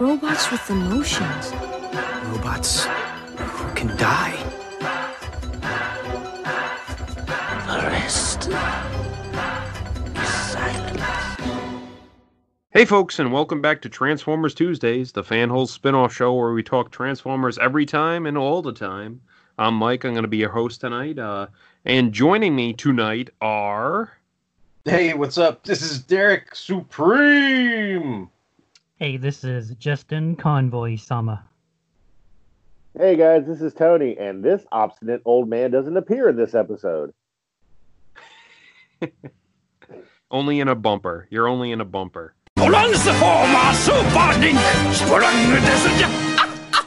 Robots with emotions. Robots who can die. The rest is silence. Hey, folks, and welcome back to Transformers Tuesdays, the Fanhole spin-off show where we talk Transformers every time and all the time. I'm Mike. I'm going to be your host tonight. Uh, and joining me tonight are Hey, what's up? This is Derek Supreme. Hey, this is Justin Convoy Sama. Hey guys, this is Tony, and this obstinate old man doesn't appear in this episode. only in a bumper. You're only in a bumper. Transformer Super Link Sprung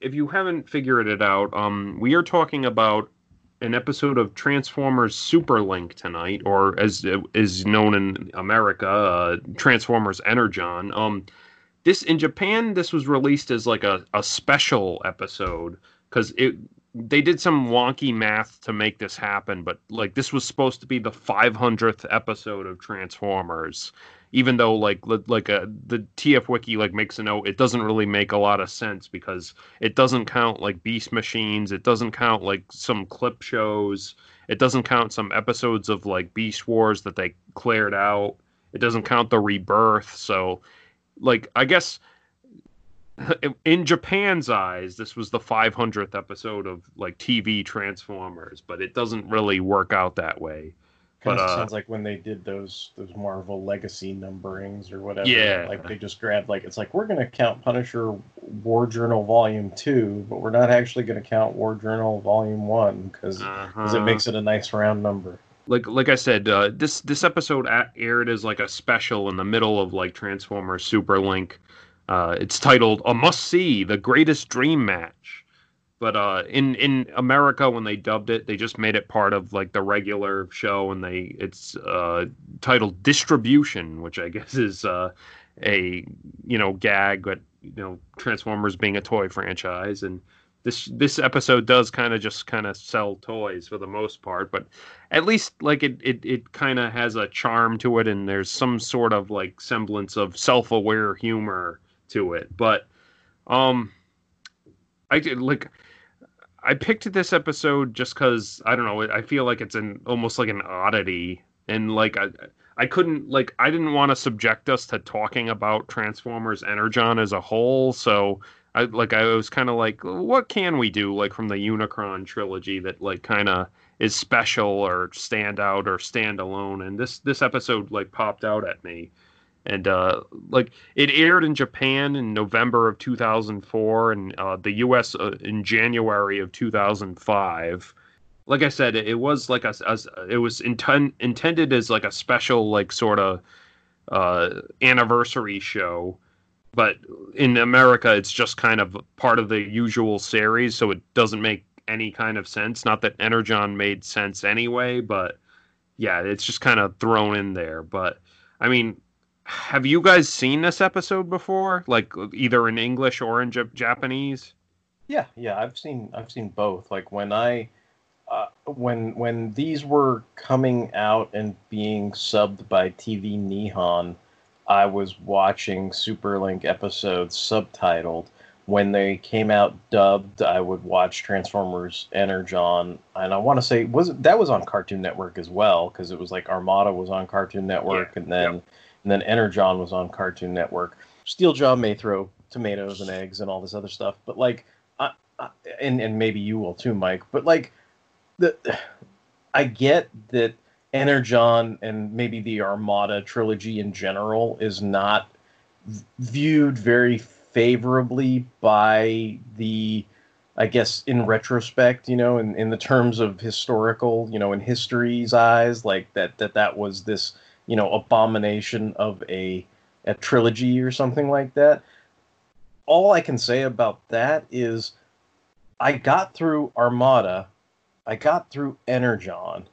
If you haven't figured it out, um, we are talking about an episode of Transformers Superlink tonight, or as is known in America, uh, Transformers Energon. Um, this in Japan, this was released as like a, a special episode because it they did some wonky math to make this happen, but like this was supposed to be the 500th episode of Transformers, even though like like a the TF wiki like makes a note, it doesn't really make a lot of sense because it doesn't count like Beast Machines, it doesn't count like some clip shows, it doesn't count some episodes of like Beast Wars that they cleared out, it doesn't count the Rebirth, so like I guess in Japan's eyes, this was the 500th episode of like TV Transformers, but it doesn't really work out that way. Kind But, of uh, sounds like when they did those those Marvel Legacy numberings or whatever. Yeah. Like they just grabbed like it's like we're gonna count Punisher War Journal Volume Two, but we're not actually gonna count War Journal Volume One because Uh-huh. it makes it a nice round number. Like like I said, uh, this this episode aired as like a special in the middle of like Transformers Super Link. Uh, it's titled "A Must See: The Greatest Dream Match." But uh, in in America, when they dubbed it, they just made it part of like the regular show, and they it's uh, titled "Distribution," which I guess is uh, a you know gag, but you know Transformers being a toy franchise, and this this episode does kind of just kind of sell toys for the most part, but at least like it it, it kind of has a charm to it, and there's some sort of like semblance of self aware humor to it. But um, I did like. I picked this episode just because I don't know. I feel like it's an almost like an oddity, and like I, I couldn't like I didn't want to subject us to talking about Transformers Energon as a whole. So I like I was kind of like, what can we do like from the Unicron trilogy that like kind of is special or stand out or stand alone? And this this episode like popped out at me, and uh, like it aired in Japan in November of 2004 and uh, the U.S. Uh, in January of 2005 like I said, it, was like a, as it was inten- intended as like a special, like sort of uh, anniversary show. But in America, it's just kind of part of the usual series, so it doesn't make any kind of sense. Not that Energon made sense anyway, but yeah, it's just kind of thrown in there. But I mean, have you guys seen this episode before? Like either in English or in Jap- Japanese? Yeah, yeah, I've seen I've seen both. Like when I uh, when when these were coming out and being subbed by TV Nihon, I was watching Superlink episodes subtitled. When they came out dubbed, I would watch Transformers Energon, and I want to say was that was on Cartoon Network as well because it was like Armada was on Cartoon Network, and then yep. and then Energon was on Cartoon Network. Steeljaw may throw tomatoes and eggs and all this other stuff, but like, I, I, and and maybe you will too, Mike. But like, the I get that Energon and maybe the Armada trilogy in general is not viewed very favorably by the I guess in retrospect, you know, in, in the terms of historical, you know, in history's eyes, like that that that was this, you know, abomination of a at Trilogy or something like that. All I can say about that is I got through Armada, I got through Energon.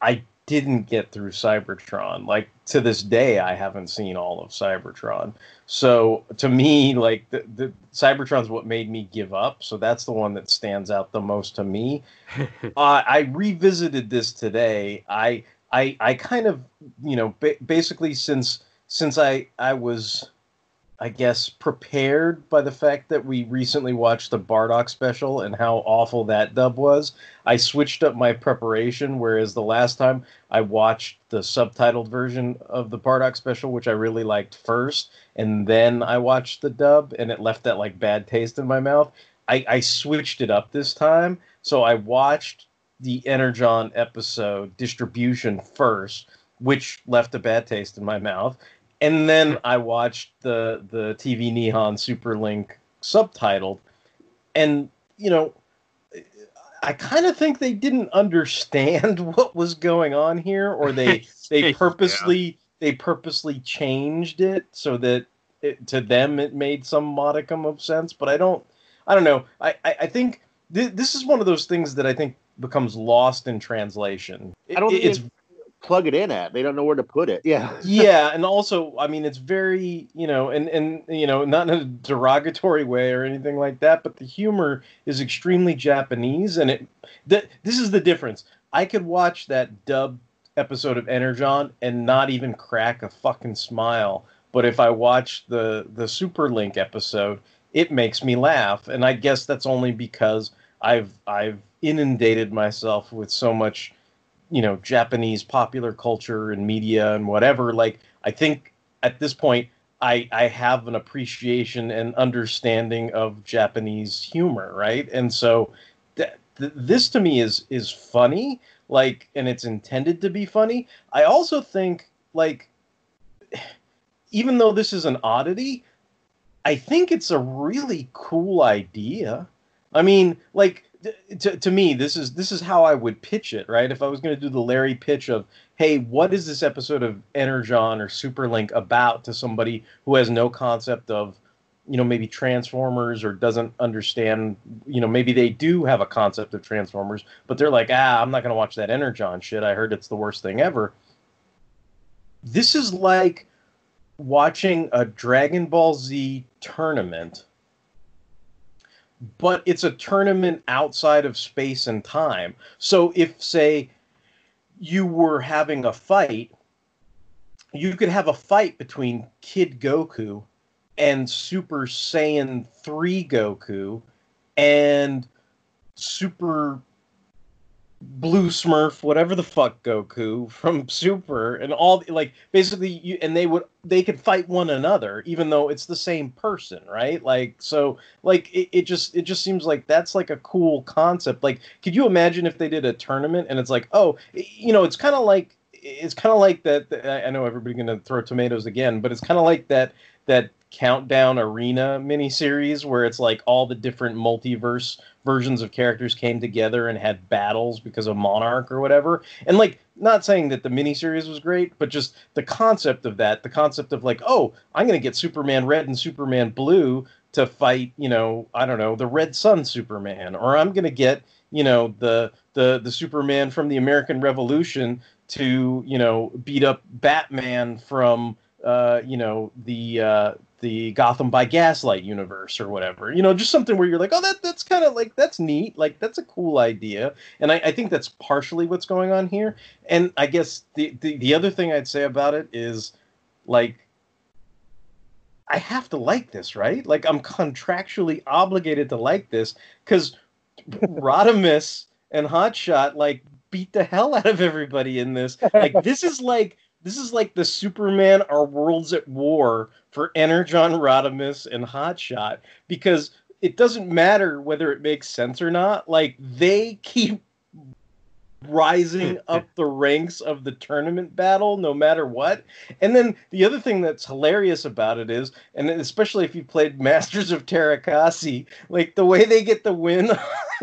I didn't get through Cybertron. Like to this day, I haven't seen all of Cybertron. So to me, like the, the Cybertron's what made me give up. So that's the one that stands out the most to me. uh, I revisited this today. I I I kind of you know ba- basically since since I I was I guess, prepared by the fact that we recently watched the Bardock special and how awful that dub was. I switched up my preparation, whereas the last time I watched the subtitled version of the Bardock special, which I really liked first, and then I watched the dub, and it left that like bad taste in my mouth. I, I switched it up this time, so I watched the Energon episode distribution first, which left a bad taste in my mouth and then I watched the the TV Nihon Superlink subtitled, and you know, I kind of think they didn't understand what was going on here, or they they purposely yeah. they purposely changed it so that it, to them it made some modicum of sense. But I don't I don't know. I I, I think th- this is one of those things that I think becomes lost in translation. It, I don't think it's plug it in at. They don't know where to put it. Yeah. yeah, and also, I mean, it's very, you know, and and you know, not in a derogatory way or anything like that, but the humor is extremely Japanese, and it. Th- this is the difference. I could watch that dub episode of Energon and not even crack a fucking smile, but if I watch the the Superlink episode, it makes me laugh, and I guess that's only because I've I've inundated myself with so much you know Japanese popular culture and media and whatever. Like I think at this point I I have an appreciation and understanding of Japanese humor, right? And so th- th- this to me is is funny, like, and it's intended to be funny. I also think like even though this is an oddity, I think it's a really cool idea. I mean, like to, to me this is this is how i would pitch it right? If i was going to do the larry pitch of hey what is this episode of energon or superlink about? to somebody who has no concept of you know maybe transformers or doesn't understand you know maybe they do have a concept of transformers but they're like ah i'm not going to watch that energon shit. I heard it's the worst thing ever. This is like watching a dragon ball z tournament but it's a tournament outside of space and time. So if, say, you were having a fight, you could have a fight between Kid Goku and Super Saiyan 3 Goku and Super Blue Smurf, whatever the fuck Goku from Super, and all like basically you and they would they could fight one another even though it's the same person, right? Like so like it, it just it just seems like that's like a cool concept. Like could you imagine if they did a tournament and it's like, oh, you know, it's kind of like it's kind of like that I know everybody's going to throw tomatoes again, but it's kind of like that that countdown arena miniseries where it's like all the different multiverse versions of characters came together and had battles because of Monarch or whatever. And like not saying that the miniseries was great, but just the concept of that, the concept of like, oh, I'm gonna get Superman Red and Superman Blue to fight, you know, I don't know, the Red Sun Superman, or I'm gonna get, you know, the the the Superman from the American Revolution to, you know, beat up Batman from uh, you know, the uh, the Gotham by Gaslight universe or whatever. You know, just something where you're like, oh, that that's kind of like that's neat. Like that's a cool idea, and I, I, think that's partially what's going on here. And I guess the, the the other thing I'd say about it is, like, I have to like this, right? Like I'm contractually obligated to like this because Rodimus and Hotshot like beat the hell out of everybody in this. Like this is like this is like the Superman Our Worlds at War for Energon Rodimus and Hotshot because it doesn't matter whether it makes sense or not. Like they keep rising up the ranks of the tournament battle no matter what. And then the other thing that's hilarious about it is, and especially if you played Masters of Teräs Käsi, like the way they get the win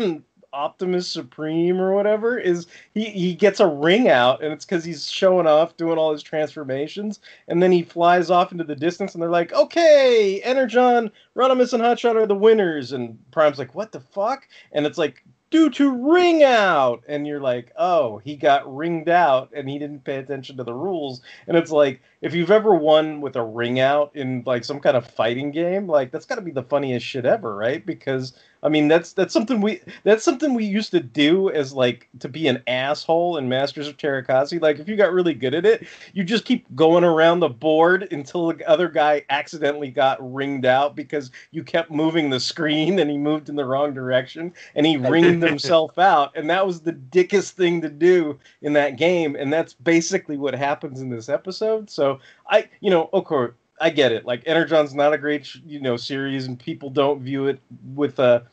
on, Optimus Supreme or whatever is he he gets a ring out and it's because he's showing off doing all his transformations and then he flies off into the distance and they're like okay Energon Rodimus and Hotshot are the winners. And Prime's like what the fuck? And it's like due to ring out. And you're like oh he got ringed out and he didn't pay attention to the rules. And it's like if you've ever won with a ring out in like some kind of fighting game like that's got to be the funniest shit ever right? Because I mean, that's that's something we that's something we used to do as like to be an asshole in Masters of Teräs Käsi. Like if you got really good at it, you just keep going around the board until the other guy accidentally got ringed out because you kept moving the screen and he moved in the wrong direction and he ringed himself out. And that was the dickest thing to do in that game. And that's basically what happens in this episode. So I, you know, of course. I get it. Like Energon's not a great, you know, series, and people don't view it with a,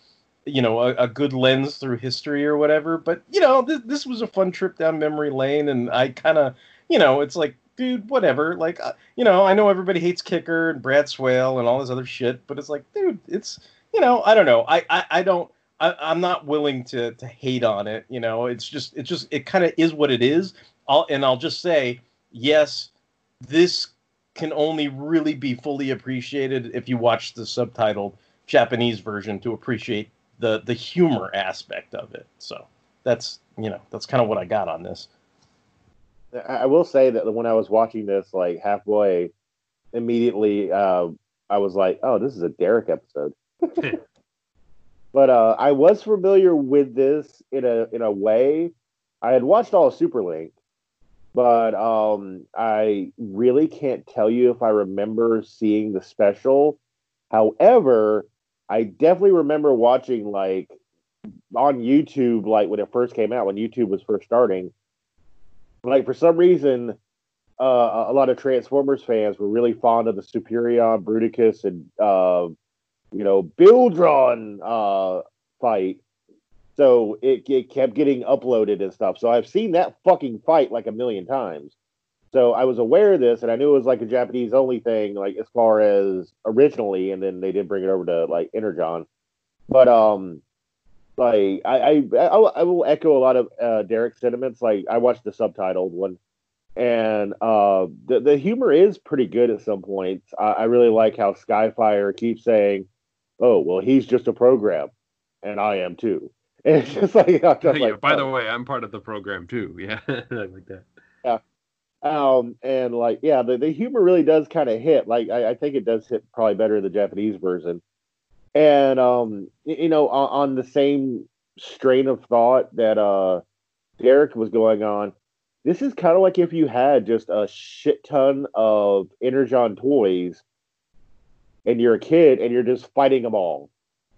you know, a, a good lens through history or whatever. But you know, this this was a fun trip down memory lane, and I kind of, you know, it's like, dude, whatever. Like, uh, you know, I know everybody hates Kicker and Brad Swaile and all this other shit, but it's like, dude, it's, you know, I don't know. I I, I don't. I, I'm not willing to to hate on it. You know, it's just it's just it kind of is what it is. I'll and I'll just say yes. This can only really be fully appreciated if you watch the subtitled Japanese version to appreciate the the humor aspect of it. So that's you know that's kind of what I got on this. I will say that when I was watching this, like halfway, immediately uh, I was like, "Oh, this is a Derek episode." but uh, I was familiar with this in a in a way. I had watched all of Superlink, but um, I really can't tell you if I remember seeing the special. However, I definitely remember watching like on YouTube, like when it first came out, when YouTube was first starting. Like for some reason, uh, a lot of Transformers fans were really fond of the Superion, Bruticus, and uh, you know Bildron uh, fight so it, it kept getting uploaded and stuff. So I've seen that fucking fight like a million times. So I was aware of this, and I knew it was like a Japanese only thing, like as far as originally, and then they did bring it over to like Energon. But um, like I I I will echo a lot of uh, Derek's sentiments. Like I watched the subtitled one, and uh, the the humor is pretty good at some points. I, I really like how Skyfire keeps saying, "Oh well, he's just a program, and I am too." And it's just like, just yeah, like by oh. the way, I'm part of the program too. Yeah, like that. Yeah. Um, and like, yeah, the, the humor really does kind of hit. Like, I, I think it does hit probably better in the Japanese version. And um, you know, on, on the same strain of thought that uh Derek was going on, this is kind of like if you had just a shit ton of Energon toys and you're a kid and you're just fighting them all.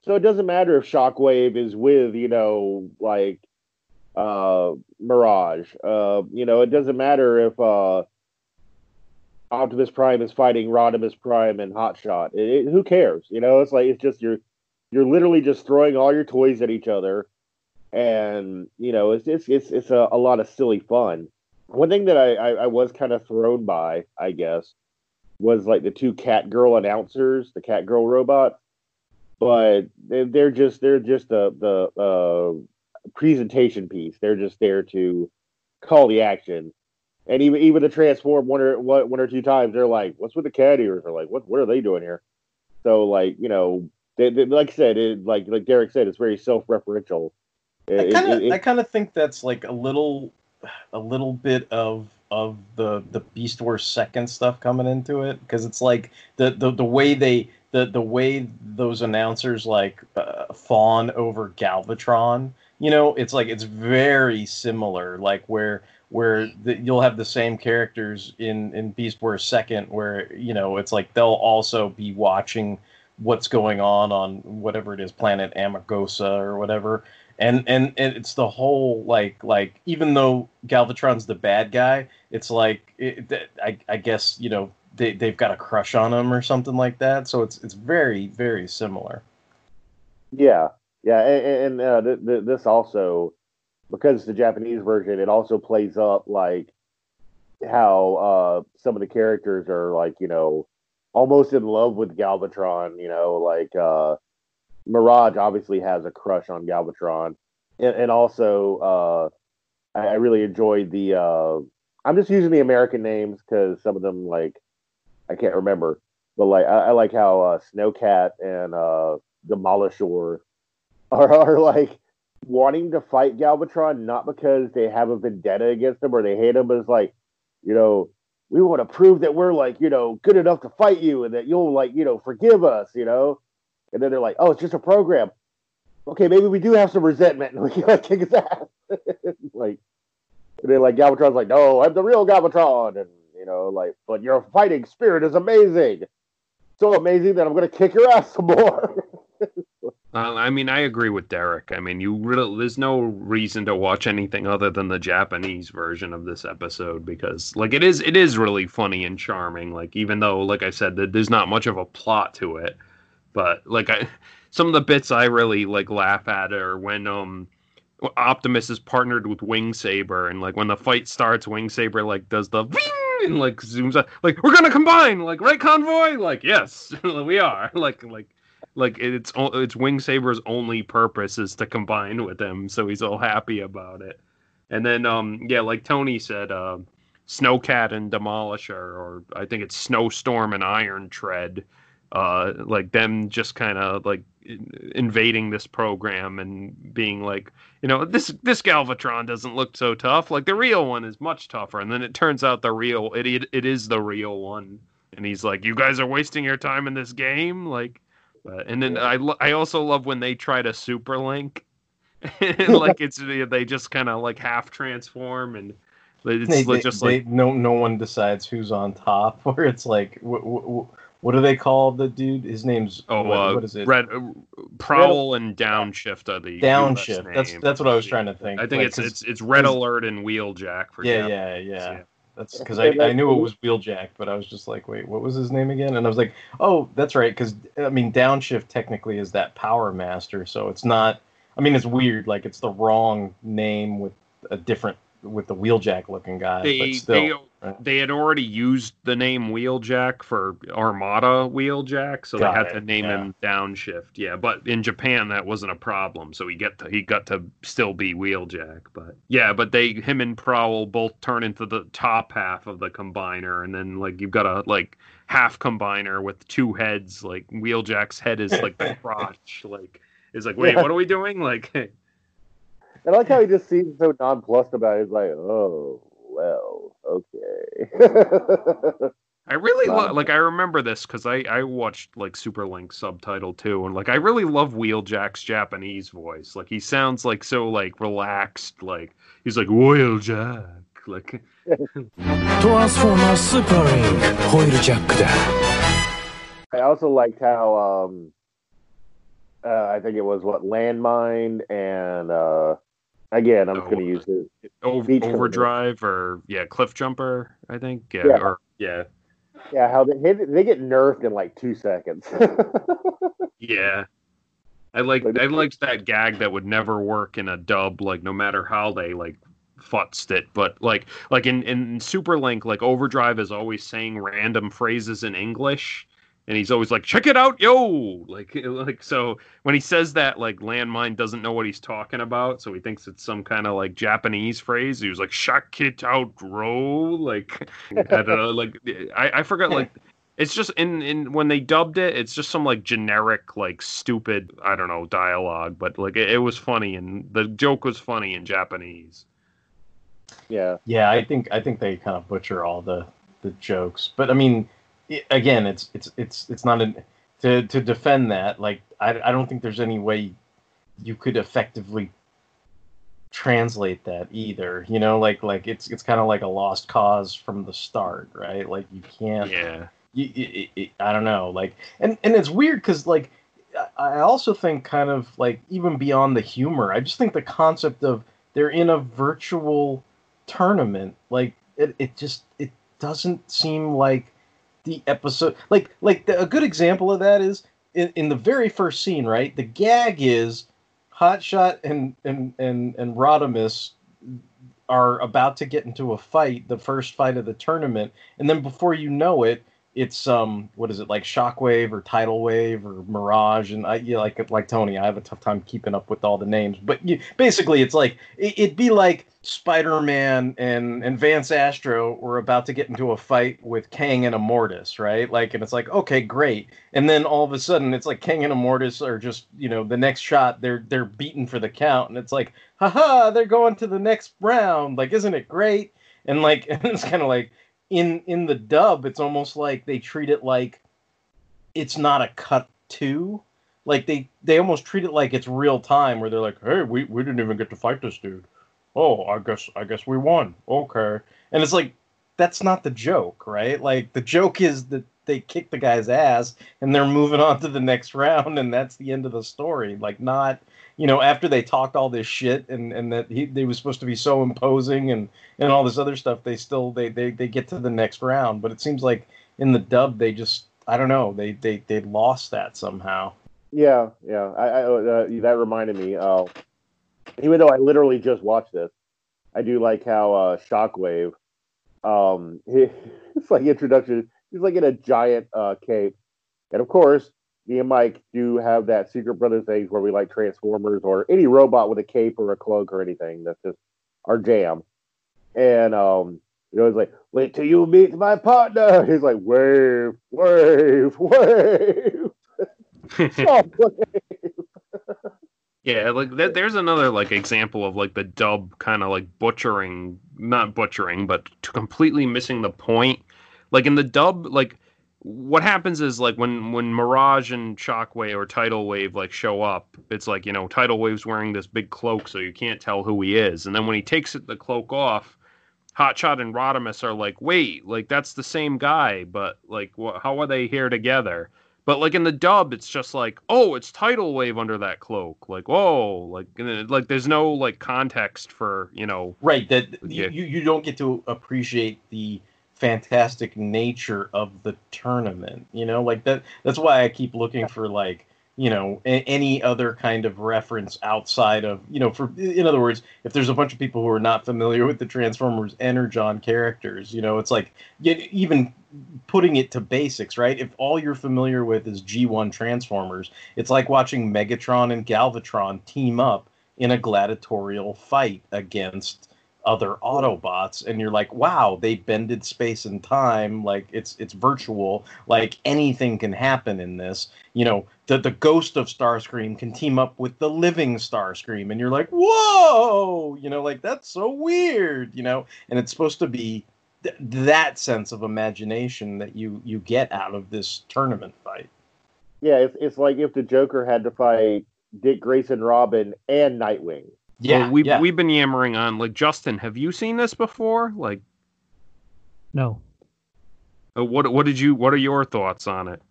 So it doesn't matter if Shockwave is with, you know, like uh Mirage. Uh, you know, it doesn't matter if uh Optimus Prime is fighting Rodimus Prime and Hotshot. It, it, who cares? You know, it's like it's just you're you're literally just throwing all your toys at each other, and you know, it's it's it's, it's a, a lot of silly fun. One thing that I, I, I was kind of thrown by, I guess, was like the two cat girl announcers, the cat girl robot but they're just they're just the the uh, presentation piece. They're just there to call the action. And even even the transform one or one or two times, they're like, "What's with the cat ears?" Or like, "What what are they doing here?" So like you know, they, they, like I said, it, like like Derek said, it's very self referential. I kind of I kind of think that's like a little a little bit of of the the Beast Wars second stuff coming into it because it's like the, the the way they the the way those announcers like uh, fawn over Galvatron, you know, it's like it's very similar. Like where where the, you'll have the same characters in in Beast Wars Second, where you know it's like they'll also be watching what's going on on whatever it is, planet Amagosa or whatever. And, and and it's the whole like like even though Galvatron's the bad guy, it's like it, I I guess you know they they've got a crush on him or something like that. So it's it's very very similar. Yeah, yeah, and, and uh, th- th- this also because the Japanese version, it also plays up like how uh, some of the characters are like you know almost in love with Galvatron. You know, like uh, Mirage obviously has a crush on Galvatron. and, and also uh, I, really enjoyed the. Uh, I'm just using the American names because some of them like I can't remember, but like I, I like how uh, Snowcat and uh, Demolisher are, are like wanting to fight Galvatron not because they have a vendetta against him or they hate him, but it's like, you know, we want to prove that we're like, you know, good enough to fight you and that you'll like, you know, forgive us, you know. And then they're like, oh, it's just a program. Okay, maybe we do have some resentment and we can like kick his ass. like, and then like Galvatron's like, no, I'm the real Galvatron, and you know, like, but your fighting spirit is amazing, so amazing that I'm gonna kick your ass some more. Uh, I mean, I agree with Derek. I mean, you really there's no reason to watch anything other than the Japanese version of this episode because, like, it is it is really funny and charming. Like, even though, like I said, that there's not much of a plot to it, but like I, some of the bits I really like laugh at are when um Optimus is partnered with Wing Saber, and like when the fight starts, Wing Saber like does the and like zooms out, like we're gonna combine, like right convoy, like yes, we are, like like like it's it's Wing Saber's only purpose is to combine with him, so he's all happy about it. And then um yeah, like Tony said, uh, Snowcat and Demolisher, or I think it's Snowstorm and Iron Tread, uh, like them just kind of like invading this program and being like, you know, this this Galvatron doesn't look so tough. Like the real one is much tougher. And then it turns out the real it it, it is the real one. And he's like, you guys are wasting your time in this game, like. Uh, and then I lo- I also love when they try to super link, like it's they just kind of like half transform and it's They, they- just they- like no no one decides who's on top. or it's like, what do they call the dude? His name's oh what, uh, what is it? red uh, prowl and downshift are the Downshift. That's that's what I was trying to think. I think like, it's it's it's red alert and wheeljack for Yeah, Jap- yeah, yeah. That's because I, I knew it was Wheeljack, but I was just like, wait, what was his name again? And I was like, oh, that's right, because I mean, Downshift technically is that Power Master, so it's not. I mean, it's weird, like it's the wrong name with a different with the Wheeljack looking guy, They but still. they right? they had already used the name Wheeljack for Armada Wheeljack, so Got they had it, to name yeah. him Downshift. Yeah, but in Japan that wasn't a problem, so he get to, he got to still be Wheeljack. But yeah, but they him and Prowl both turn into the top half of the combiner, and then like you've got a like half combiner with two heads. Like Wheeljack's head is like the crotch. Like is like wait, Yeah. what are we doing? Like and I like how he just seems so nonplussed about it. He's like, oh, well, okay. I really love, like, I remember this because I, I watched, like, Super Link subtitle too. And, like, I really love Wheeljack's Japanese voice. Like, he sounds, like, so, like, relaxed. Like, he's like, Wheeljack. Like, Transformer Super Link, Wheeljack. I also liked how, um, uh, I think it was what Landmine and uh, again I'm Oh, gonna use it. Uh, Commander. Overdrive or yeah, Cliff Jumper. I think yeah, Yeah. or yeah, Yeah, how they hit they get nerfed in like two seconds. yeah. I like Like- I liked that gag that would never work in a dub. Like no matter how they like futzed it, but like like in in Super Link, like Overdrive is always saying random phrases in English, and he's always like, "Check it out, yo!" Like like so when he says that, like Landmine doesn't know what he's talking about, so he thinks it's some kind of like Japanese phrase. He was like, "Check it out, bro!" Like I don't know, like I I forgot like. It's just in, in when they dubbed it, it's just some like generic, like stupid, I don't know, dialogue, but like it, it was funny and the joke was funny in Japanese. yeah. Yeah, I think I think they kind of butcher all the the jokes, but I mean, again, it's it's it's it's not an to to defend that. Like, I I don't think there's any way you could effectively translate that either. You know, like like it's it's kind of like a lost cause from the start, right? Like you can't Yeah. you, it, it, I don't know, like, and and it's weird because like, I- I also think kind of like even beyond the humor, I just think the concept of they're in a virtual tournament, like it, it just it doesn't seem like the episode, like like the, a good example of that is in, in the very first scene, right? The gag is Hotshot and and and and Rodimus are about to get into a fight, the first fight of the tournament, and then before you know it, it's um what is it like shockwave or tidal wave or mirage and i you know, like like tony i have a tough time keeping up with all the names but you, basically it's like it, it'd be like spider-man and and vance astro were about to get into a fight with kang and immortus right? Like and it's like okay great. And then all of a sudden it's like kang and immortus are just you know the next shot they're they're beaten for the count and it's like haha they're going to the next round like isn't it great? And like and it's kind of like in in the dub it's almost like they treat it like it's not a cut to. Like they they almost treat it like it's real time where they're like hey we, we didn't even get to fight this dude. Oh i guess i guess we won. Okay. And it's like that's not the joke right? Like the joke is that they kick the guy's ass and they're moving on to the next round and that's the end of the story. Like not you know, after they talked all this shit and, and that he they was supposed to be so imposing and, and all this other stuff, they still they, they, they get to the next round. But it seems like in the dub they just I don't know they they they lost that somehow. Yeah, yeah. I, I uh, that reminded me. Uh, even though I literally just watched this, I do like how uh, Shockwave. Um, he, it's like introduction. He's like in a giant uh, cape, and of course, me and Mike do have that Secret Brothers thing where we like Transformers or any robot with a cape or a cloak or anything. That's just our jam. And um, you know, he's like, "Wait till you meet my partner." He's like, "Wave, wave, wave." yeah, like th- there's another like example of like the dub kind of like butchering, not butchering, but completely missing the point. Like in the dub, like what happens is like when when Mirage and Shockwave or Tidal Wave like show up, it's like you know Tidal Wave's wearing this big cloak, so you can't tell who he is. And then when he takes it, the cloak off, Hotshot and Rodimus are like, wait, like that's the same guy, but like wh- how are they here together? But like in the dub, it's just like, oh, it's Tidal Wave under that cloak. Like, whoa, like like there's no like context for you know. Right. That yeah. you you don't get to appreciate the fantastic nature of the tournament. You know, like that. That's why I keep looking for like you know a- any other kind of reference outside of you know for in other words if there's a bunch of people who are not familiar with the transformers energon characters you know it's like even putting it to basics right if all you're familiar with is g1 transformers it's like watching megatron and galvatron team up in a gladiatorial fight against other Autobots, and you're like, wow, they bended space and time, like it's it's virtual, like anything can happen in this. You know, the the ghost of Starscream can team up with the living Starscream, and you're like, whoa, you know, like that's so weird, you know, and it's supposed to be th- that sense of imagination that you you get out of this tournament fight. Yeah, it's it's like if the Joker had to fight Dick Grayson, Robin, and Nightwing. Yeah, well, we've yeah. we've been yammering on like Justin. Have you seen this before? Like, no. Uh, what what did you? What are your thoughts on it?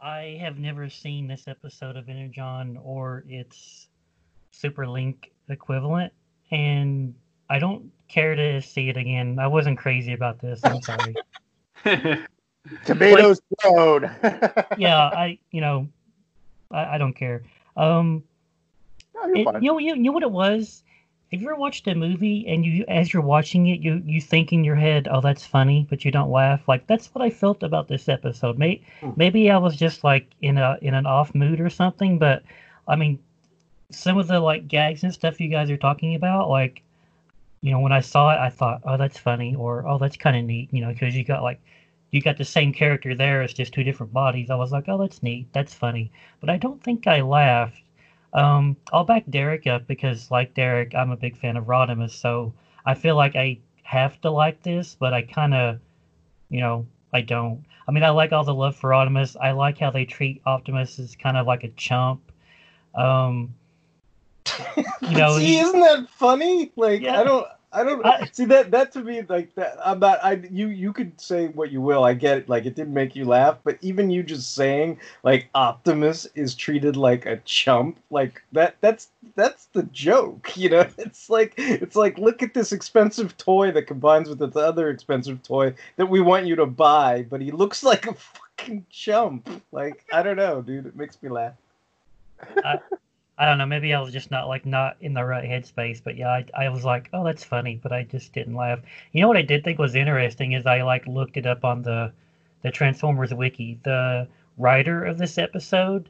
I have never seen this episode of Energon or its Super Link equivalent, and I don't care to see it again. I wasn't crazy about this. I'm sorry. Tomatoes thrown. yeah, I you know, I, I don't care. Um, it, you know, you, you know what it was. Have you ever watched a movie and you, as you're watching it, you you think in your head, "Oh, that's funny," but you don't laugh? Like that's what I felt about this episode. Maybe hmm. maybe I was just like in a in an off mood or something. But I mean, some of the like gags and stuff you guys are talking about, like you know, when I saw it, I thought, "Oh, that's funny," or "Oh, that's kind of neat," you know, because you got like you got the same character there, it's just two different bodies. I was like, "Oh, that's neat, that's funny," but I don't think I laughed um, I'll back Derek up because, like Derek, I'm a big fan of Rodimus, so I feel like I have to like this, but I kind of, you know, I don't. I mean, I like all the love for Rodimus. I like how they treat Optimus as kind of like a chump. Um, you know, see, isn't that funny? Like, yeah. I don't. I don't I, see that. That to me, like that. I'm not. I you you could say what you will. I get it. Like it didn't make you laugh, but even you just saying like Optimus is treated like a chump, like that. That's that's the joke. You know, it's like it's like look at this expensive toy that combines with this other expensive toy that we want you to buy, but he looks like a fucking chump. Like I don't know, dude. It makes me laugh. I, I don't know. Maybe I was just not like not in the right headspace. But yeah, I, I was like, oh, that's funny, but I just didn't laugh. You know what I did think was interesting is I like looked it up on the the Transformers wiki. The writer of this episode,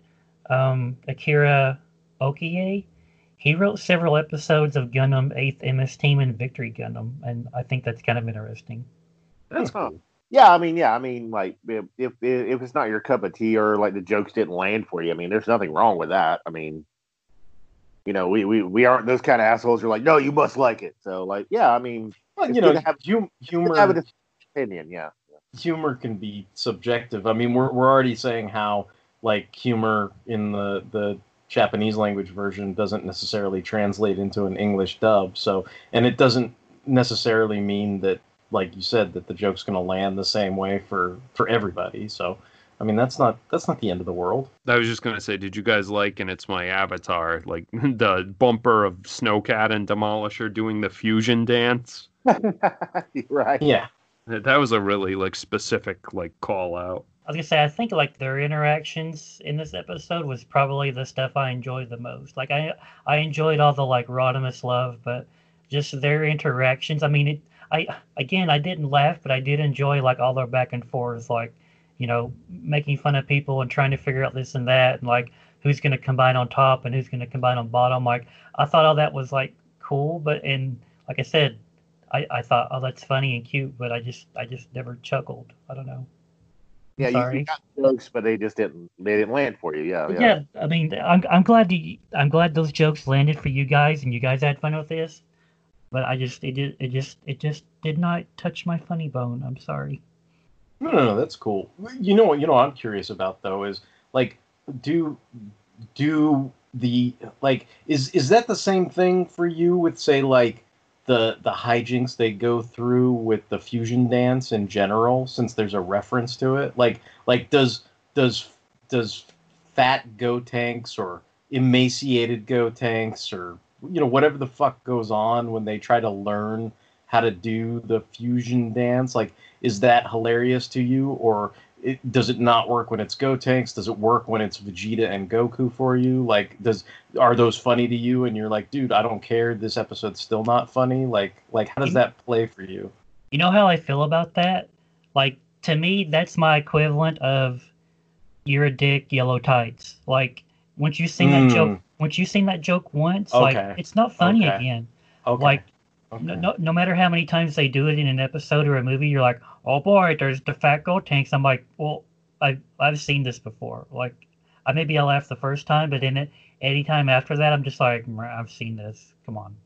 um, Akira Okeya, he wrote several episodes of Gundam 8th MS Team and Victory Gundam, and I think that's kind of interesting. That's cool. Yeah, I mean, yeah, I mean, like if, if if it's not your cup of tea or like the jokes didn't land for you, I mean, there's nothing wrong with that. I mean, you know, we we, we aren't those kind of assholes. You're like, no, you must like it. So, like, yeah, I mean, well, you know, have, hum- humor have an opinion, yeah. Humor can be subjective. I mean, we're we're already saying how like humor in the the Japanese language version doesn't necessarily translate into an English dub. So, and it doesn't necessarily mean that like you said, that the joke's going to land the same way for for everybody. So, I mean, that's not that's not the end of the world. I was just going to say, did you guys like? And it's my avatar, like the bumper of Snowcat and Demolisher doing the fusion dance. right. Yeah. That was a really like specific like call out. I was gonna say I think like their interactions in this episode was probably the stuff I enjoyed the most. Like I I enjoyed all the like Rodimus love, but just their interactions. I mean, it, I again I didn't laugh, but I did enjoy like all their back and forth, like you know making fun of people and trying to figure out this and that, and like who's going to combine on top and who's going to combine on bottom. Like I thought all that was like cool, but and like I said, I I thought oh that's funny and cute, but I just I just never chuckled. I don't know. Yeah, Sorry. you got jokes, but they just didn't they didn't land for you. Yeah, yeah. yeah I mean, I'm I'm glad you, I'm glad those jokes landed for you guys and you guys had fun with this but I just it just it just it just did not touch my funny bone. I'm sorry. No, no, no, that's cool. You know what? You know what I'm curious about though is like, do do the like is is that the same thing for you with say like the the hijinks they go through with the fusion dance in general since there's a reference to it like like does does does fat Gotenks or emaciated Gotenks or you know whatever the fuck goes on when they try to learn how to do the fusion dance like is that hilarious to you or it, does it not work when it's Gotenks? Does it work when it's Vegeta and Goku for you? Like, does are those funny to you? And you're like, dude, I don't care. This episode's still not funny. Like, like how does that play for you? You know how I feel about that? Like, to me, that's my equivalent of you're a dick, yellow tights. Like, once you sing mm. that joke, once you sing that joke once, okay. like it's not funny okay. again. Okay. Like okay. No, no matter how many times they do it in an episode or a movie, you're like, oh boy, there's the fat Gotenks. I'm like, well, I've I've seen this before. Like, I maybe I laughed the first time, but in it, any time after that, I'm just like, I've seen this. Come on.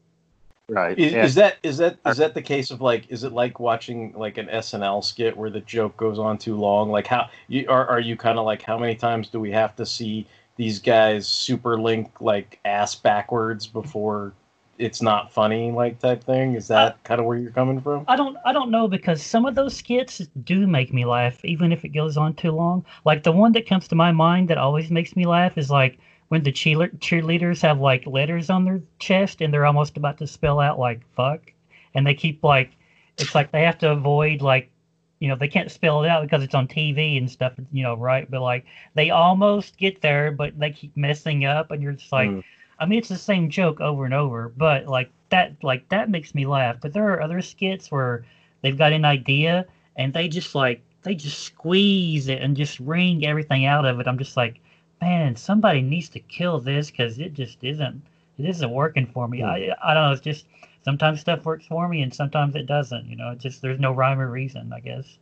Right. Is, yeah. is, that is that is that the case of like is it like watching like an SNL skit where the joke goes on too long? Like how you are are you kind of like how many times do we have to see these guys super link like ass backwards before it's not funny like type thing is that uh, kind of where you're coming from i don't i don't know because some of those skits do make me laugh even if it goes on too long like the one that comes to my mind that always makes me laugh is like when the cheer- cheerleaders have like letters on their chest and they're almost about to spell out like fuck and they keep like it's like they have to avoid like you know they can't spell it out because it's on TV and stuff, you know, right? But like they almost get there, but they keep messing up, and you're just like, mm. I mean, it's the same joke over and over, but like that, like that makes me laugh. But there are other skits where they've got an idea and they just like they just squeeze it and just wring everything out of it. I'm just like, man, somebody needs to kill this because it just isn't it isn't working for me. Mm. I I don't know. It's just sometimes stuff works for me and sometimes it doesn't. You know, it's just there's no rhyme or reason, I guess.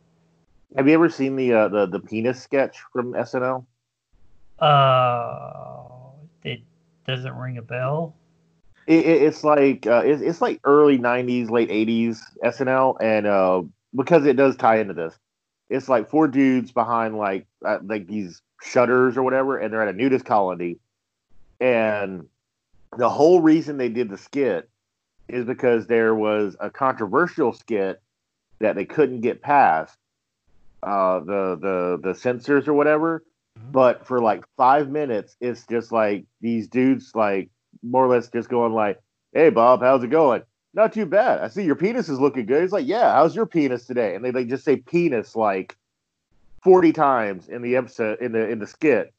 Have you ever seen the uh, the the penis sketch from SNL? Uh, it doesn't ring a bell. It, it, it's like uh, it's, it's like early '90s, late '80s SNL, and uh, because it does tie into this, it's like four dudes behind like uh, like these shutters or whatever, and they're at a nudist colony, and the whole reason they did the skit is because there was a controversial skit that they couldn't get past uh, the the the censors or whatever. But for like five minutes, it's just like these dudes, like more or less, just going like, "Hey, Bob, how's it going? Not too bad. I see your penis is looking good." He's like, "Yeah, how's your penis today?" And they like just say penis like forty times in the episode in the in the skit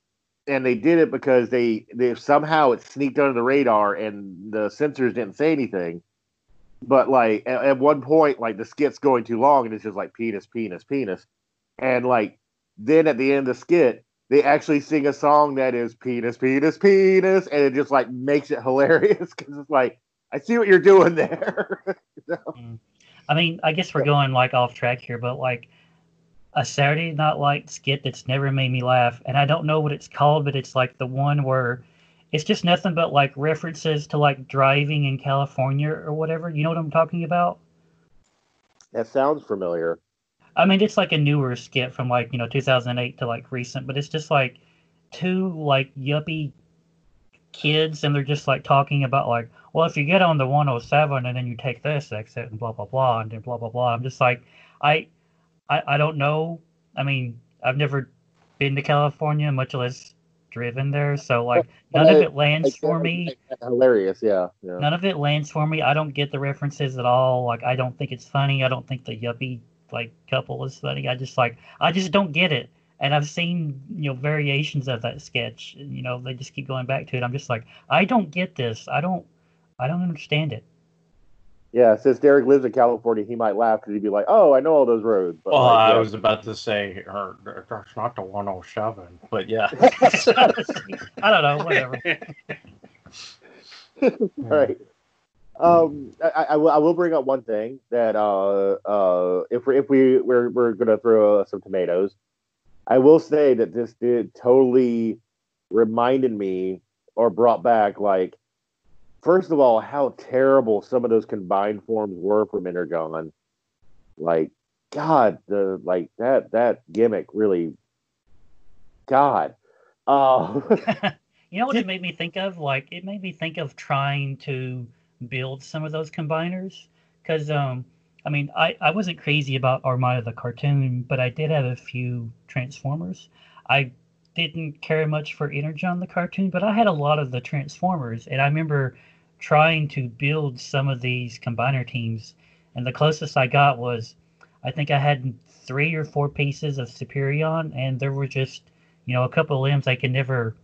and they did it because they they somehow it sneaked under the radar and the censors didn't say anything. But like at, at, one point, like the skit's going too long and it's just like penis, penis, penis. and like then at the end of the skit, they actually sing a song that is penis, penis, penis, and it just like makes it hilarious because it's like I see what you're doing there. Mm. I mean, I guess we're going like off track here, but like a Saturday Night Live skit that's never made me laugh, and I don't know what it's called, but it's like the one where it's just nothing but like references to like driving in California or whatever. You know what I'm talking about? That sounds familiar. I mean, it's like a newer skit from like you know 2008 to like recent, but it's just like two like yuppie kids, and they're just like talking about like, well, if you get on the 107 and then you take this exit and blah blah blah and then blah blah blah. I'm just like, I, I, I don't know. I mean, I've never been to California, much less driven there, so like none of it lands for me. Hilarious, yeah, yeah. None of it lands for me. I don't get the references at all. Like I don't think it's funny. I don't think the yuppie like couple is funny. I just like I just don't get it. And I've seen you know variations of that sketch. You know they just keep going back to it. I'm just like I don't get this. I don't I don't understand it. Yeah, since Derek lives in California, he might laugh because he'd be like, "Oh, I know all those roads." But well, like, yeah. I was about to say, her, that's not the 107, but yeah. I don't know, whatever. right. Um, I, I, will, I will bring up one thing that uh, uh, if we if we we're we're gonna throw uh, some tomatoes, I will say that this did totally reminded me or brought back like first of all how terrible some of those combined forms were from Energon. Like God, the like that that gimmick really, God. Uh, you know what it made me think of? Like it made me think of trying to build some of those combiners because um I mean I I wasn't crazy about Armada the cartoon, but I did have a few Transformers. I didn't care much for Energon the cartoon, but I had a lot of the Transformers, and I remember trying to build some of these combiner teams, and the closest I got was I think I had three or four pieces of Superion, and there were just you know a couple limbs I could never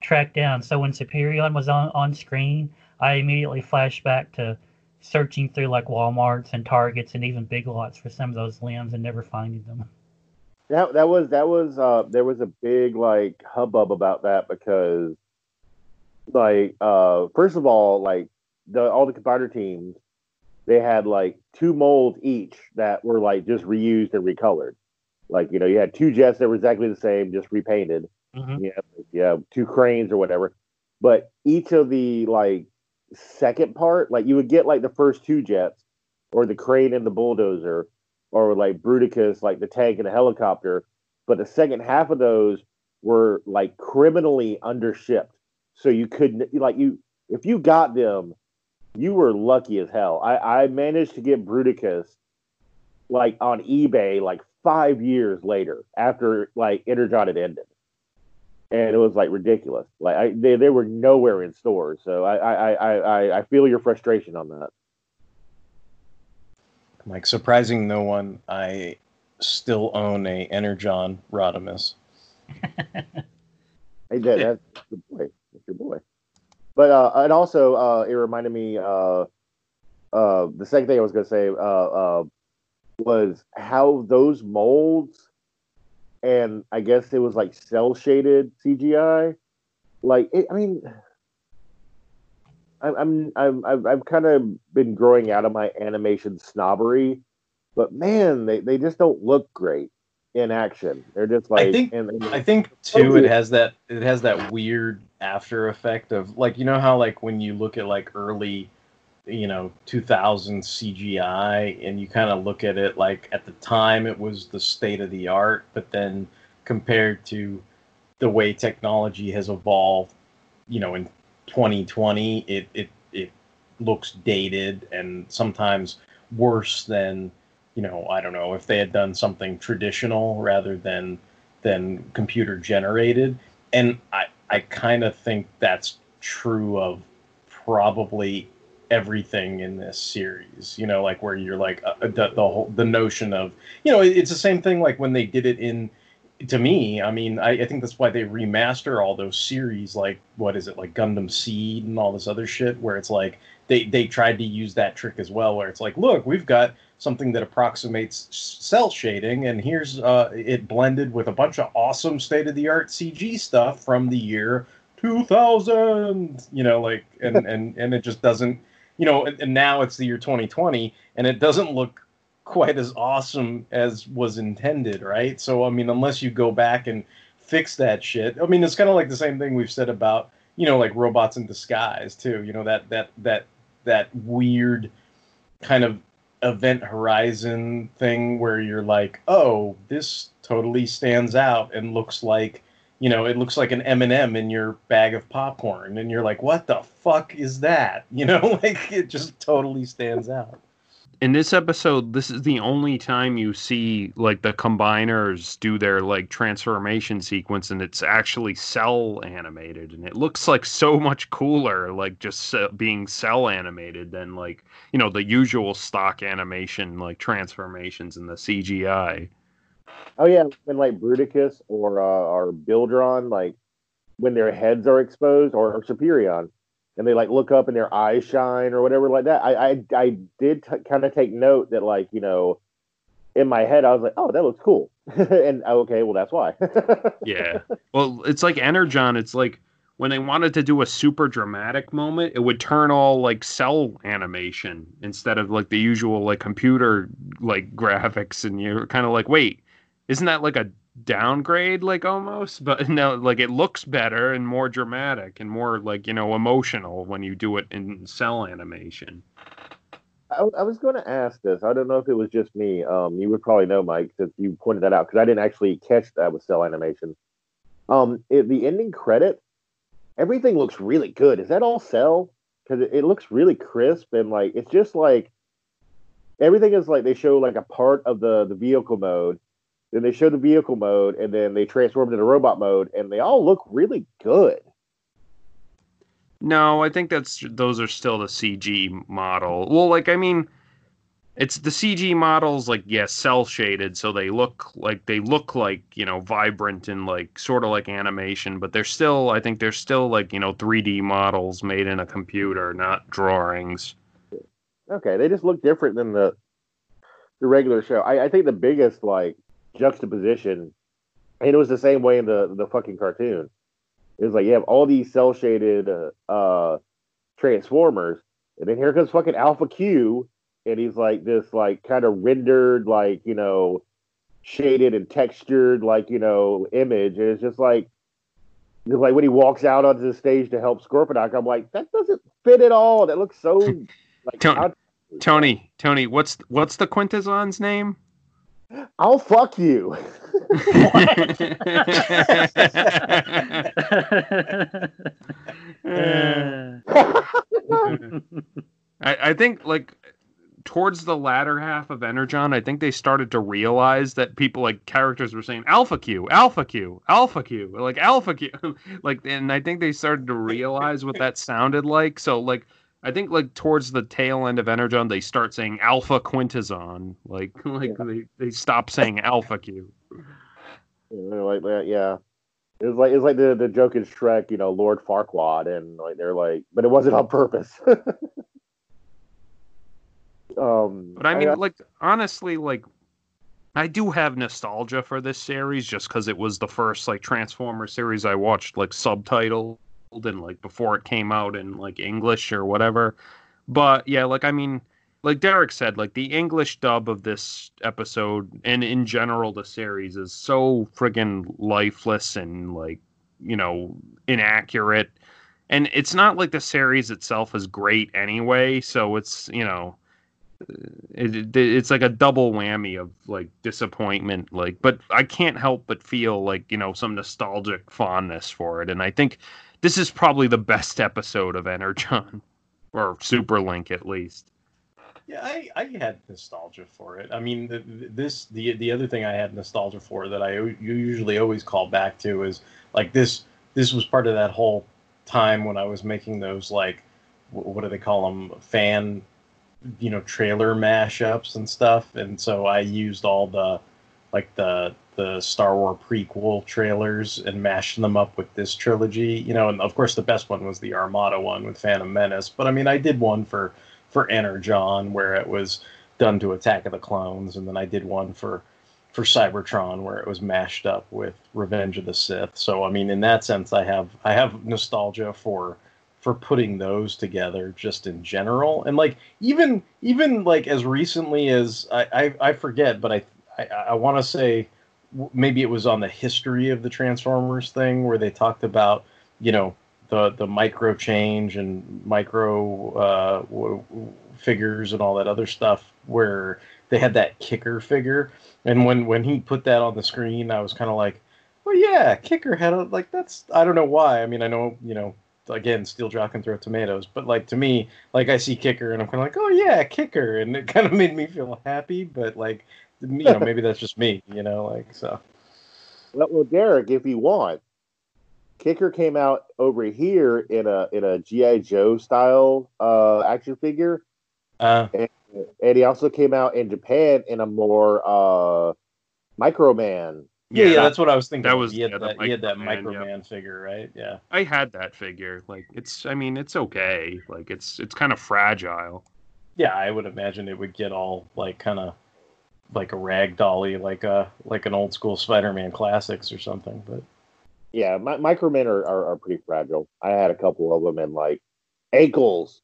track down. So when Superion was on on screen, I immediately flash back to searching through like Walmarts and Targets and even Big Lots for some of those limbs and never finding them. That that was that was uh there was a big like hubbub about that because like uh first of all like the all the computer teams they had like two molds each that were like just reused and recolored. Like you know you had two jets that were exactly the same just repainted. Mm-hmm. Yeah, yeah, two cranes or whatever. But each of the like second part, like you would get like the first two jets, or the crane and the bulldozer, or like Bruticus, like the tank and the helicopter. But the second half of those were like criminally undershipped. So you couldn't like you if you got them, you were lucky as hell. I, I managed to get Bruticus like on eBay like five years later after like Energon had ended and it was like ridiculous. Like I, they they were nowhere in stores, so I I I I, I feel your frustration on that. Like surprising no one, I still own a Energon Rodimus. hey, Dad, that's your boy. That's your boy. But uh, and also uh, it reminded me uh, uh, the second thing I was going to say uh, uh, was how those molds and I guess it was like cell shaded CGI. Like, it, I mean, I'm I'm I've, I've kind of been growing out of my animation snobbery, but man, they, they just don't look great in action. They're just like I think and, and, I think too it has that it has that weird after effect of like you know how like when you look at like early you know 2000 CGI and you kind of look at it like at the time it was the state of the art but then compared to the way technology has evolved you know in 2020 it it it looks dated and sometimes worse than you know I don't know if they had done something traditional rather than than computer generated. And I I kind of think that's true of probably everything in this series you know like where you're like uh, the, the whole the notion of you know it's the same thing like when they did it in to me i mean I, I think that's why they remaster all those series like what is it like gundam seed and all this other shit where it's like they they tried to use that trick as well where it's like look we've got something that approximates cell shading, and here's uh, it blended with a bunch of awesome state of the art CG stuff from the year 2000. You know, like and and and it just doesn't. You know, and, and now it's the year 2020, and it doesn't look quite as awesome as was intended, right? So I mean, unless you go back and fix that shit, I mean, it's kind of like the same thing we've said about you know, like robots in disguise too. You know that that that that weird kind of event horizon thing where you're like, oh, this totally stands out and looks like you know, it looks like an M&M in your bag of popcorn, and you're like, "What the fuck is that?" You know, like it just totally stands out in this episode, this is the only time you see like the combiners do their like transformation sequence, and it's actually cell animated, and it looks like so much cooler, like just being cell animated than like you know the usual stock animation like transformations in the CGI. Oh yeah, when like Bruticus or uh, or Buildron, like when their heads are exposed, or, or Superion, and they like look up and their eyes shine or whatever like that. I I, I did t- kind of take note that like you know, in my head I was like, oh, that looks cool, and oh, okay, well that's why. yeah, well, it's like Energon. It's like when they wanted to do a super dramatic moment, it would turn all like cell animation instead of like the usual like computer like graphics, and you're kind of like, wait, isn't that like a downgrade like almost? But no like it looks better and more dramatic and more like you know emotional when you do it in cell animation. I, I was going to ask this. I don't know if it was just me. Um you would probably know mike since you pointed that out because i didn't actually catch that with cell animation. Um it, the ending credit everything looks really good. Is that all cell? Because it, it looks really crisp and like it's just like everything is like they show like a part of the the vehicle mode then they show the vehicle mode, and then they transform into robot mode, and they all look really good. No, I think that's those are still the CG model. Well, like I mean, it's the CG models like yes, cell shaded, so they look like they look like you know vibrant and like sort of like animation, but they're still I think they're still like you know 3D models made in a computer, not drawings. Okay, they just look different than the the regular show. I, I think the biggest like juxtaposition, and it was the same way in the the fucking cartoon. It was like you have all these cell shaded uh, uh, transformers, and then here comes fucking Alpha Q, and he's like this like kind of rendered like you know shaded and textured like you know image, and it's just like it's like when he walks out onto the stage to help Scorponok, I'm like that doesn't fit at all. That looks so like Tony, Tony, Tony, what's what's the Quintesson's name? I'll fuck you. I, I think like towards the latter half of Energon, I think they started to realize that people like characters were saying Alpha Q, Alpha Q, Alpha Q, like Alpha Q, like, and I think they started to realize what that sounded like. So like I think like towards the tail end of Energon, they start saying Alpha Quintesson. Like like yeah. they, they stop saying Alpha Q. Yeah, like yeah. It was like it's like the the joke in Shrek, you know, Lord Farquaad, and like they're like, but it wasn't on purpose. um, but I mean, I, like honestly, like I do have nostalgia for this series just because it was the first like Transformer series I watched like subtitle and like before it came out in like English or whatever. But yeah, like I mean, like Derek said, like the English dub of this episode and in general the series is so friggin' lifeless and like, you know, inaccurate. And it's not like the series itself is great anyway, so it's, you know, it, it, it's like a double whammy of like disappointment like but i can't help but feel like you know some nostalgic fondness for it and i think this is probably the best episode of Energon or Superlink at least. Yeah, I, I had nostalgia for it. I mean, the, this the the other thing I had nostalgia for that I usually always call back to is like this. This was part of that whole time when I was making those like what do they call them fan, you know, trailer mashups and stuff. And so I used all the like the the Star Wars prequel trailers and mashed them up with this trilogy. You know, and of course the best one was the Armada one with Phantom Menace. But I mean, I did one for for Energon where it was done to Attack of the Clones, and then I did one for for Cybertron where it was mashed up with Revenge of the Sith. So I mean, in that sense, I have I have nostalgia for for putting those together just in general, and like even even like as recently as I I, I forget, but I I, I want to say maybe it was on the history of the Transformers thing where they talked about you know the the micro change and micro uh, w- figures and all that other stuff where they had that kicker figure and when when he put that on the screen, I was kind of like, well, yeah, kicker had a like that's I don't know why. I mean, I know you know again, Steel Jaw can throw tomatoes, but like to me, like I see kicker and I'm kind of like, oh yeah, kicker, and it kind of made me feel happy. But like, you know, maybe that's just me, you know, like so. Well, well, Derek, if you want, kicker came out over here in a in a GI Joe style uh, action figure. Uh, and and he also came out in Japan in a more uh, Microman. Yeah, yeah, that's what I was thinking. That was he had yeah, that, the he had that Microman, Microman yeah. figure, right? Yeah. I had that figure. Like it's I mean, it's okay. Like it's it's kind of fragile. Yeah, I would imagine it would get all like kind of like a rag dolly, like a like an old school Spider-Man classics or something. But Yeah, my, Micromen are, are, are pretty fragile. I had a couple of them and like ankles.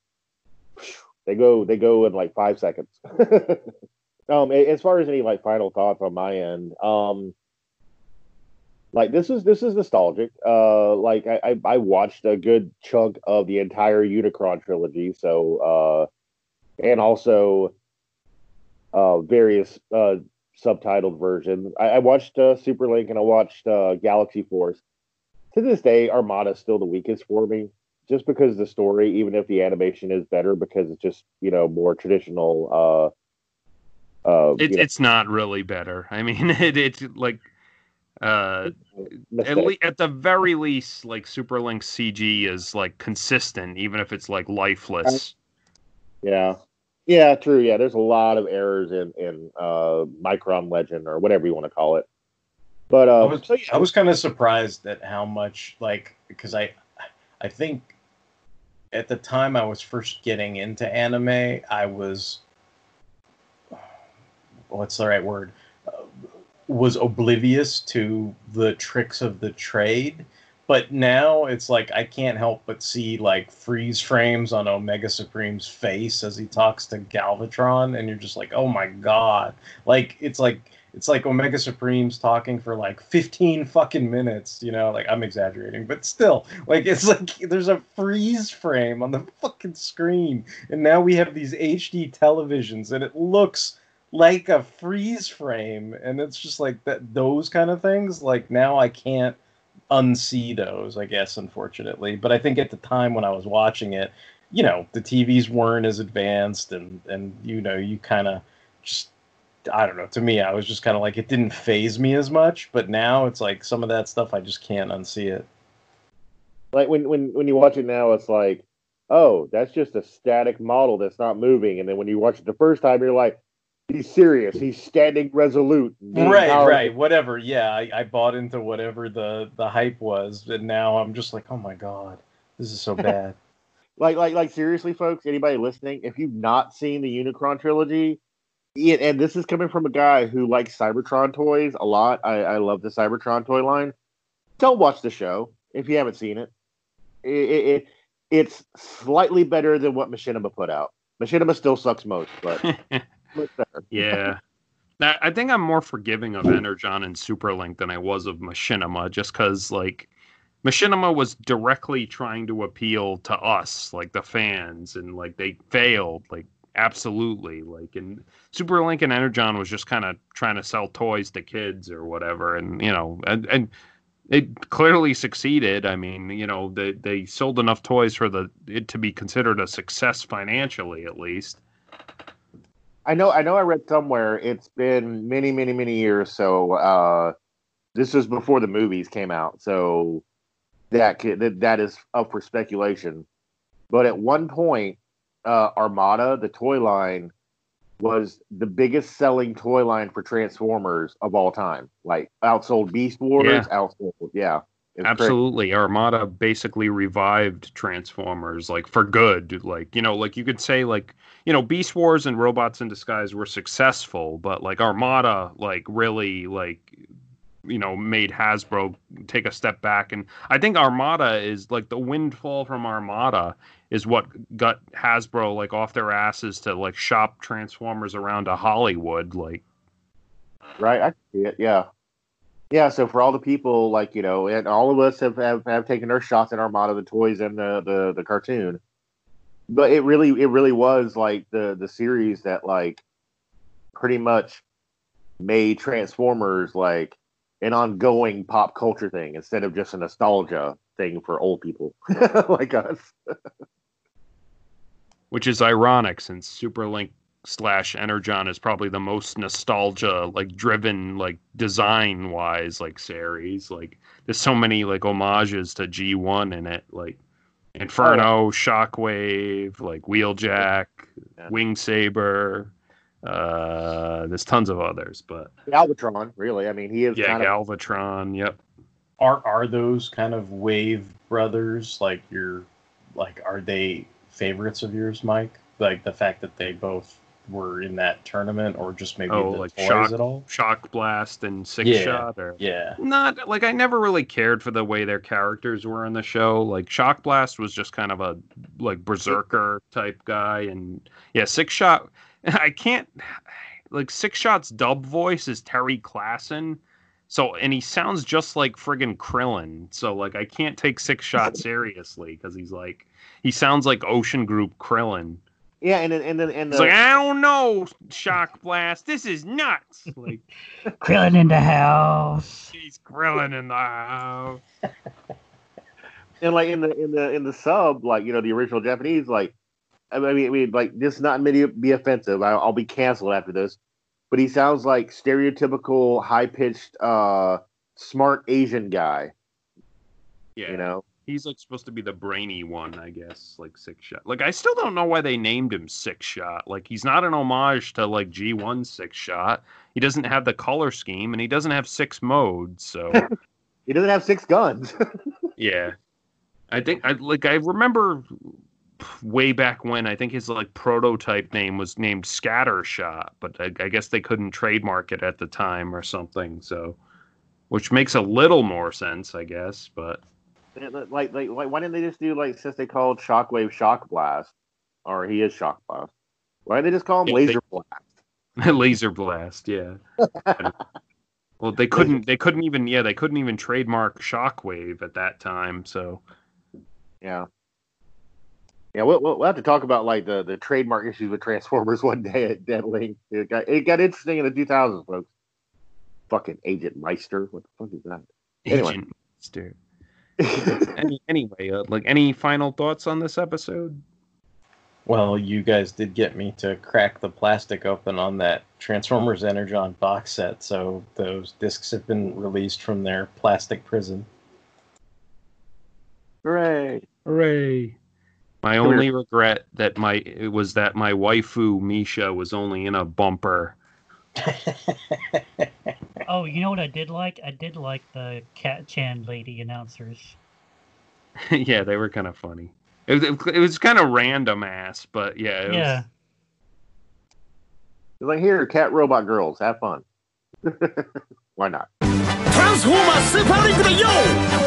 They go they go in like five seconds. um, as far as any like final thoughts on my end, um, like this is this is nostalgic. Uh, like I, I I watched a good chunk of the entire Unicron trilogy, so uh, and also uh various uh subtitled versions. I, I watched uh, Superlink and I watched uh, Galaxy Force. To this day, Armada is still the weakest for me, just because the story, even if the animation is better, because it's just you know more traditional. Uh, uh, It, you know, it's not really better. I mean, it, it's like uh at, le- at the very least like Super Link cg is like consistent even if it's like lifeless Yeah. Yeah, true. Yeah, there's a lot of errors in in uh Micron Legend or whatever you want to call it. But I uh, was so, yeah, I was kind of surprised at how much like because I I think at the time I was first getting into anime, I was what's the right word? Uh, was oblivious to the tricks of the trade. But now it's like I can't help but see like freeze frames on Omega Supreme's face as he talks to Galvatron, and you're just like, oh my god! Like it's like it's like Omega Supreme's talking for like 15 fucking minutes, you know, like I'm exaggerating, but still, like it's like there's a freeze frame on the fucking screen, and now we have these HD televisions, and it looks like a freeze frame, and it's just like that those kind of things. Like now I can't unsee those, I guess, unfortunately. But I think at the time when I was watching it, you know, the TVs weren't as advanced, and and you know, you kind of just I don't know. To me, I was just kind of like it didn't phase me as much. But now it's like some of that stuff I just can't unsee it. like when when when you watch it now, it's like, oh, that's just a static model that's not moving. And then when you watch it the first time, you're like, he's serious. He's standing resolute. Right, powerful. right, whatever. Yeah, I, I bought into whatever the the hype was, and now I'm just like, oh my god, this is so bad. Like like like seriously, folks. Anybody listening, if you've not seen the Unicron trilogy, yeah, and this is coming from a guy who likes Cybertron toys a lot. I, I love the Cybertron toy line. Don't watch the show if you haven't seen it. It, it, it it's slightly better than what Machinima put out. Machinima still sucks most, but yeah. That- i think i'm more forgiving of energon and superlink than i was of machinima just because like machinima was directly trying to appeal to us like the fans and like they failed like absolutely like and superlink and energon was just kind of trying to sell toys to kids or whatever and you know and, and it clearly succeeded. I mean you know they, they sold enough toys for the it to be considered a success financially at least I know. I know. I read somewhere it's been many, many, many years. So uh, this was before the movies came out. So that could, that that is up for speculation. But at one point, uh, Armada, the toy line, was the biggest selling toy line for Transformers of all time. Like outsold Beast Wars, Yeah. outsold. Yeah. Absolutely. Armada basically revived Transformers like for good. Like, you know, like you could say like, you know, Beast Wars and Robots in Disguise were successful, but like Armada like really like you know made Hasbro take a step back. And I think Armada is like the windfall from Armada is what got Hasbro like off their asses to like shop Transformers around to Hollywood like right. I see it. Yeah yeah so for all the people like you know and all of us have have, have taken our shots at Armada the toys and the, the the cartoon but it really it really was like the the series that like pretty much made Transformers like an ongoing pop culture thing instead of just a nostalgia thing for old people like us. Which is ironic since Superlink slash Energon is probably the most nostalgia like driven like design wise like series. Like there's so many like homages to G1 in it, like Inferno, oh, yeah. Shockwave, like Wheeljack, yeah. Wing Saber. Uh, there's tons of others, but Galvatron, really. I mean, he is. Yeah, Galvatron. Of... Yep. Are are those kind of Wave brothers like your, like, are they favorites of yours, Mike? Like the fact that they both were in that tournament, or just maybe oh, like shock, at all? Shock Blast and Six yeah, Shot, or yeah, not like I never really cared for the way their characters were in the show. Like Shock Blast was just kind of a like berserker type guy, and yeah, Six Shot I can't like Six Shot's dub voice is Terry Klassen. So and he sounds just like friggin' Krillin. So like I can't take Six Shot seriously because he's like he sounds like Ocean Group Krillin. Yeah, and then and then and the... like I don't know, Shock Blast. This is nuts. Like Krillin in the house. He's Krillin in the house. and like in the in the in the sub, like you know the original Japanese, like I mean, I mean, like this is not meant to be offensive. I, will be canceled after this, but he sounds like stereotypical, high pitched, uh, smart Asian guy. Yeah, you know, he's like supposed to be the brainy one, I guess. Like Six Shot. Like I still don't know why they named him Six Shot. Like he's not an homage to like G One Six Shot. He doesn't have the color scheme, and he doesn't have six modes. So he doesn't have six guns. yeah. I think I like I remember way back when I think his like prototype name was named Scattershot, but I, I, guess they couldn't trademark it at the time or something. So, which makes a little more sense, I guess. But like, like, like why didn't they just do like since they called Shockwave Shock Blast, or he is Shock Blast? Why didn't they just call him yeah, Laser they, Blast? laser Blast, yeah. well, they couldn't. They couldn't even. Yeah, they couldn't even trademark Shockwave at that time. So. Yeah. Yeah, we'll, we'll have to talk about like the, the trademark issues with Transformers one day at Dead Link. It got it got interesting in the 2000s, folks. Fucking Agent Meister, what the fuck is that? Anyway. Agent Meister. any, anyway, uh, like any final thoughts on this episode? Well, you guys did get me to crack the plastic open on that Transformers Energon box set, so those discs have been released from their plastic prison. Hooray! Hooray! My Come only here. regret that my it was that my waifu Misha was only in a bumper. oh, you know what I did like? I did like the Cat Chan lady announcers. yeah, they were kind of funny. It, it, it was kind of random ass, but yeah. yeah. Was... Like here, cat robot girls, have fun. Why not? Transformers Super Link the Yo!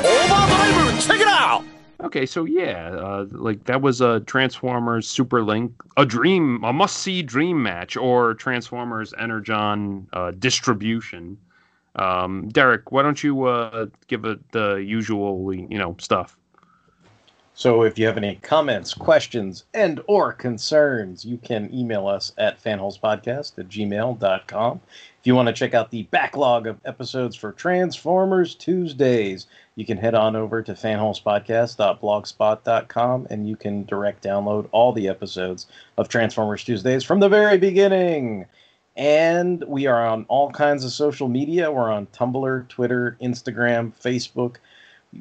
Overdrive, check it out! Okay, so yeah, uh, like that was a Transformers Super Link, a dream, a must see dream match, or Transformers Energon uh, distribution. Um, Derek, why don't you uh, give it the usual, you know, stuff? So if you have any comments, questions, and or concerns, you can email us at fanholespodcast at gmail.com. If you want to check out the backlog of episodes for Transformers Tuesdays, you can head on over to fanholespodcast.blogspot.com and you can direct download all the episodes of Transformers Tuesdays from the very beginning. And we are on all kinds of social media. We're on Tumblr, Twitter, Instagram, Facebook.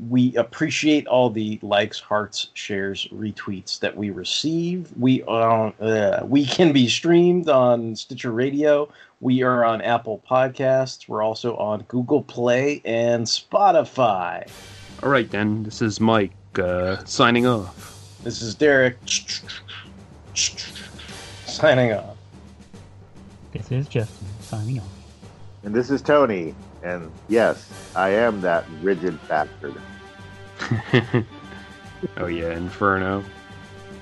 We appreciate all the likes, hearts, shares, retweets that we receive. We uh, uh, we can be streamed on Stitcher Radio. We are on Apple Podcasts. We're also on Google Play and Spotify. All right, then. This is Mike uh, signing off. This is Derek signing off. This is Justin signing off. And this is Tony. And yes, I am that rigid bastard. oh, yeah, Inferno.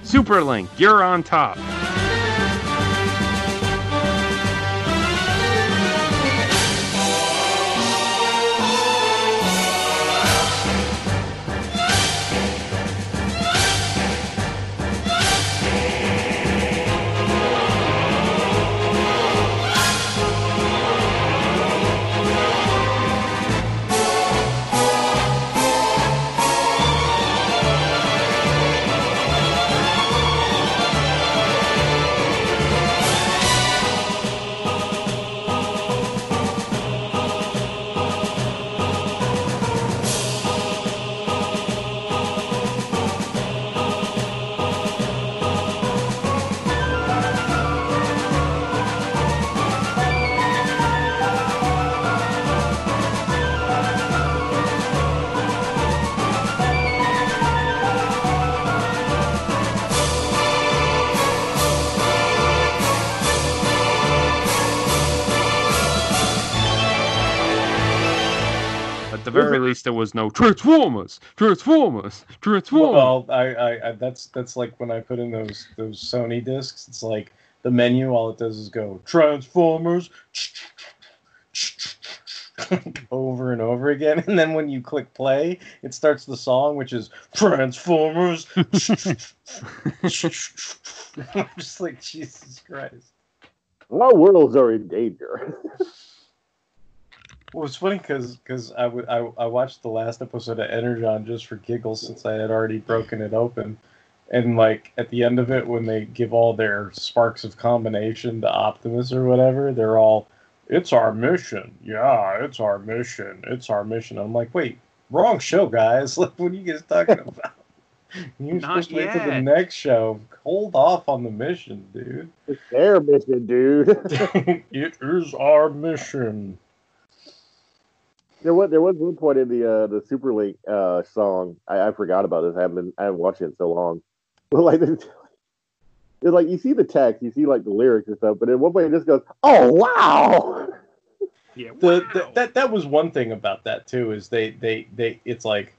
Super Link, you're on top. The very least, there was no Transformers, Transformers, Transformers. Well, I, I, I, that's that's like when I put in those those Sony discs. It's like the menu. All it does is go Transformers over and over again, and then when you click play, it starts the song, which is Transformers. I'm just like Jesus Christ. Our worlds are in danger. Well, it's funny because because I, w- I, I watched the last episode of Energon just for giggles since I had already broken it open, and like at the end of it when they give all their sparks of combination to Optimus or whatever, they're all, "It's our mission, yeah, it's our mission, it's our mission." I'm like, wait, wrong show, guys. Like, what are you guys talking about? You're Not supposed to wait till the next show. Hold off on the mission, dude. It's their mission, dude. it is our mission. There was there was one point in the uh, the Super Link uh, song. I, I forgot about this. I haven't been, I haven't watched it in so long. But like, it's like you see the text, you see like the lyrics and stuff, but at one point it just goes, "Oh wow!" Yeah, the, the that that was one thing about that too is they they they it's like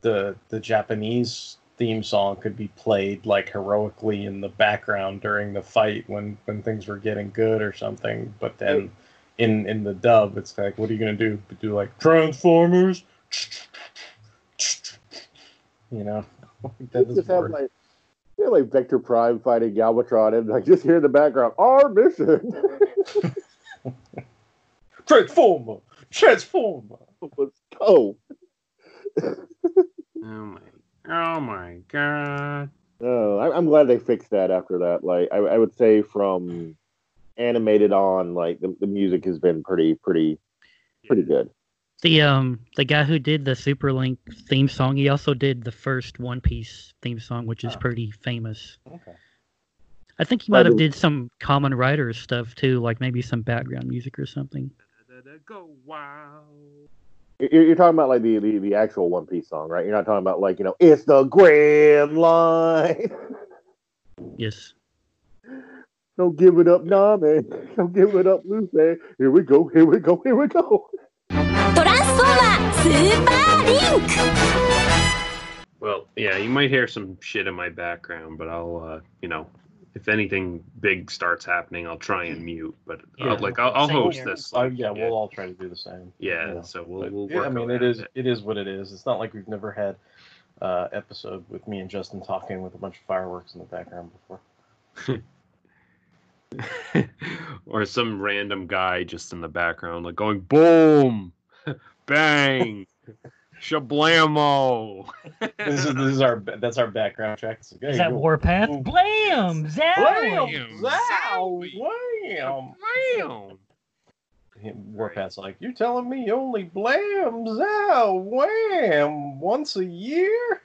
the the Japanese theme song could be played like heroically in the background during the fight when when things were getting good or something but then in in the dub it's like what are you gonna do do like transformers you know that doesn't just have work. like you know, like Vector Prime fighting Galvatron, and like just hear in the background, "Our mission." transformer transformer Let's go. Oh my, oh my god. Oh, I, I'm glad they fixed that after that. Like, I, I would say from animated on, like the, the music has been pretty, pretty, pretty good. The um the guy who did the Super Link theme song, he also did the first One Piece theme song, which is Oh. pretty famous. okay I think he might have did some Kamen Riders stuff too, like maybe some background music or something. Go wow. You're, you're talking about like the, the the actual One Piece song, right? You're not talking about like you know, it's the grand line. Yes. Don't give it up, nah, man. Don't give it up, loose man. Here we go, here we go, here we go. Well, yeah, you might hear some shit in my background, but I'll, uh, you know, if anything big starts happening, I'll try and mute. But uh, yeah, I'll, like I'll, I'll host here. this. Like, uh, yeah, yeah, we'll all try to do the same. Yeah, you know. so we'll. We'll yeah, I mean, it is it is what it is. It's not like we've never had uh, episode with me and Justin talking with a bunch of fireworks in the background before. or some random guy just in the background, like going boom, bang, shablamo. This is this is our that's our background track. It's like, Is hey, that go- Warpath? Boom. Blam! Zow! Blam! Zow! Zow! Wham! Blam. Warpath's like, you're telling me you only blam, zow, wham once a year?